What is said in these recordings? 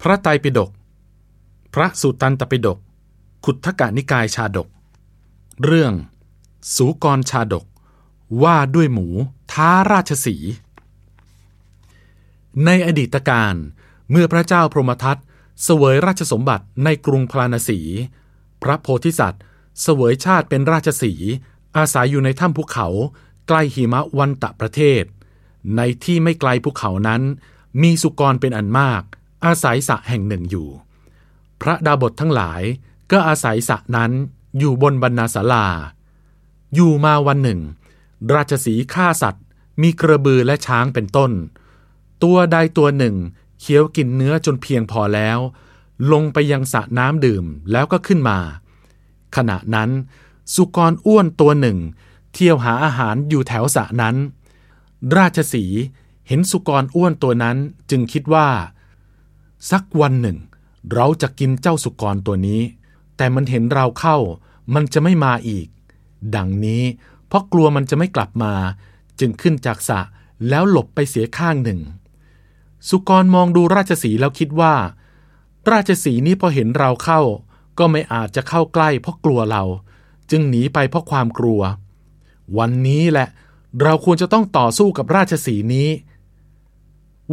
พระไตรปิฎก พระสุตตันตปิฎก ขุททกนิกายชาดก เรื่อง สูกรชาดก ว่าด้วยหมูท้าราชสี ในอดีตการเมื่อพระเจ้าพรหมทัตเสวยราชสมบัติในกรุงพราณสี พระโพธิสัตว์เสวยชาติเป็นราชสี อาศัยอยู่ในถ้ำภูเขาใกล้หิมะวันตะประเทศ ในที่ไม่ไกลภูเขานั้น มีสุกรเป็นอันมาก อาศัยสระแห่งหนึ่งอยู่ พระดาบททั้งหลายก็อาศัยสระนั้นอยู่บนบรรณาศาลา อยู่มาวันหนึ่ง ราชสีฆ่าสัตว์ มีกระบือและช้างเป็นต้น ตัวใดตัวหนึ่งเคี้ยวกินเนื้อจนเพียงพอแล้ว ลงไปยังสระน้ำดื่มแล้วก็ขึ้นมา ขณะนั้นสุกรอ้วนตัวหนึ่ง เที่ยวหาอาหารอยู่แถวสระนั้น ราชสีเห็นสุกรอ้วนตัวนั้นจึงคิดว่า สักวันหนึ่ง เราจะกินเจ้าสุกรตัวนี้ แต่มันเห็นเราเข้า มันจะไม่มาอีก ดังนี้ เพราะกลัวมันจะไม่กลับมา จึงขึ้นจากสะแล้วหลบไปเสียข้างหนึ่ง สุกรมองดูราชสีแล้วคิดว่า ราชสีนี้พอเห็นเราเข้า ก็ไม่อาจจะเข้าใกล้เพราะกลัวเรา จึงหนีไปเพราะความกลัว วันนี้แหละ เราควรจะต้องต่อสู้กับราชสีนี้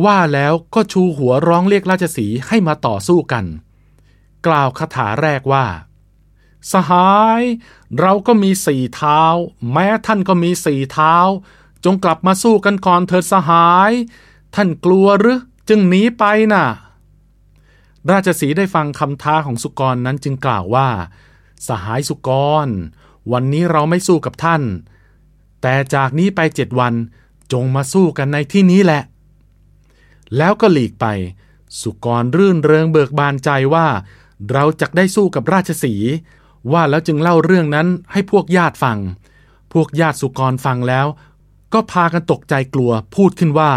ว่าแล้วก็ชูหัวร้องเรียกราชสีให้มาต่อสู้กัน กล่าวคาถาแรกว่า สหาย เราก็มีสี่เท้า แม้ท่านก็มีสี่เท้า จงกลับมาสู้กันก่อนเถิดสหาย ท่านกลัวหรือจึงหนีไปน่ะ ราชสีได้ฟังคำท้าของสุกรนั้นจึงกล่าวว่า สหายสุกร วันนี้เราไม่สู้กับท่าน แต่จากนี้ไปเจ็ดวันจงมาสู้กันในที่นี้แหละ แล้วก็หลีกไป สุกรรื่นเริงเบิกบานใจว่า เราจะได้สู้กับราชสี ว่าแล้วจึงเล่าเรื่องนั้นให้พวกญาติฟัง พวกญาติสุกรฟังแล้ว ก็พากันตกใจกลัวพูดขึ้นว่า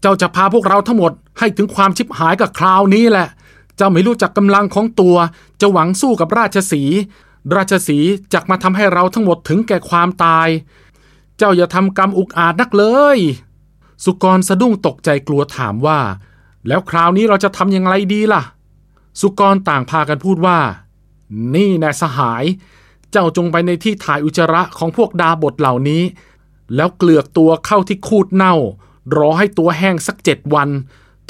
เจ้าจะพาพวกเราทั้งหมดให้ถึงความชิบหายกับคราวนี้แหละ เจ้าไม่รู้จักกำลังของตัว จะหวังสู้กับราชสีราชสีจักมาทำให้เราทั้งหมดถึงแก่ความตาย เจ้าอย่าทำกรรมอุกอาจนักเลย สุกรสะดุ้งตกใจกลัวถามว่า แล้วคราวนี้เราจะทำอย่างไรดีล่ะ สุกรต่างพากันพูดว่า นี่แน่สหาย เจ้าจงไปในที่ถ่ายอุจจาระของพวกดาบทเหล่านี้ แล้วเกลือกตัวเข้าที่คูดเน่า รอให้ตัวแห้งสักเจ็ดวัน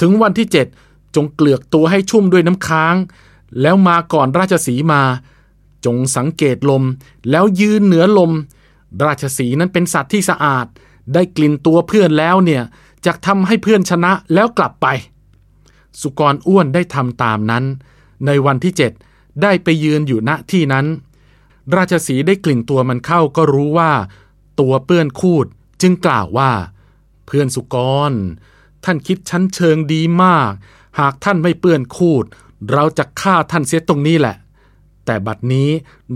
ถึงวันที่เจ็ดจงเกลือกตัวให้ชุ่มด้วยน้ำค้าง แล้วมาก่อนราชสีมา จงสังเกตลมแล้วยืนเหนือลม ราชสีนั้นเป็นสัตว์ที่สะอาด ได้กลิ่นตัวเพื่อนแล้วเนี่ยจะทำให้เพื่อนชนะแล้วกลับไป สุกรอ้วนได้ทำตามนั้น ในวันที่เจ็ดได้ไปยืนอยู่ณที่นั้น ราชสีได้กลิ่นตัวมันเข้าก็รู้ว่า ตัวเปื้อนคูดจึงกล่าวว่า เพื่อนสุกร ท่านคิดชั้นเชิงดีมาก หากท่านไม่เปื้อนคูด เราจะฆ่าท่านเสียตรงนี้แหละ แต่บัดนี้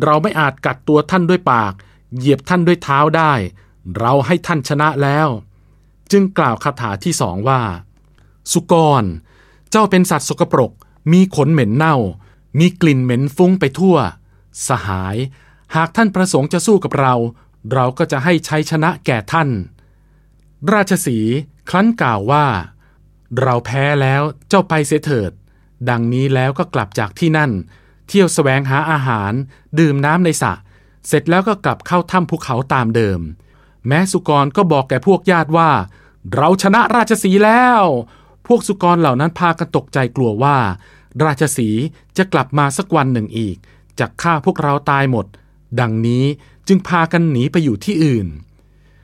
เราไม่อาจกัดตัวท่านด้วยปาก เหยียบท่านด้วยเท้าได้ เราให้ท่านชนะแล้ว จึงกล่าวคาถาที่สองว่า สุกร เจ้าเป็นสัตว์สกปรก มีขนเหม็นเน่า มีกลิ่นเหม็นฟุ้งไปทั่ว สหาย หากท่านประสงค์จะสู้กับเรา เราก็จะให้ใชัยชนะแก่ท่าน ราชสีครั้นกล่าวว่า เราแพ้แล้วเจ้าไปเสียเถิด ดังนี้แล้วก็กลับจากที่นั่น เที่ยวแสวงหาอาหาร ดื่มน้ำในสระเสร็จแล้วก็กลับเข้าถ้ำภูเขาตามเดิม แม้สุกรก็บอกแก่พวกญาติว่า เราชนะราชสีแล้ว พวกสุกรเหล่านั้นพากันตกใจกลัวว่า ราชสีจะกลับมาสักวันหนึ่งอีกจะฆ่าพวกเราตายหมด ดังนี้จึงพากันหนีไปอยู่ที่อื่น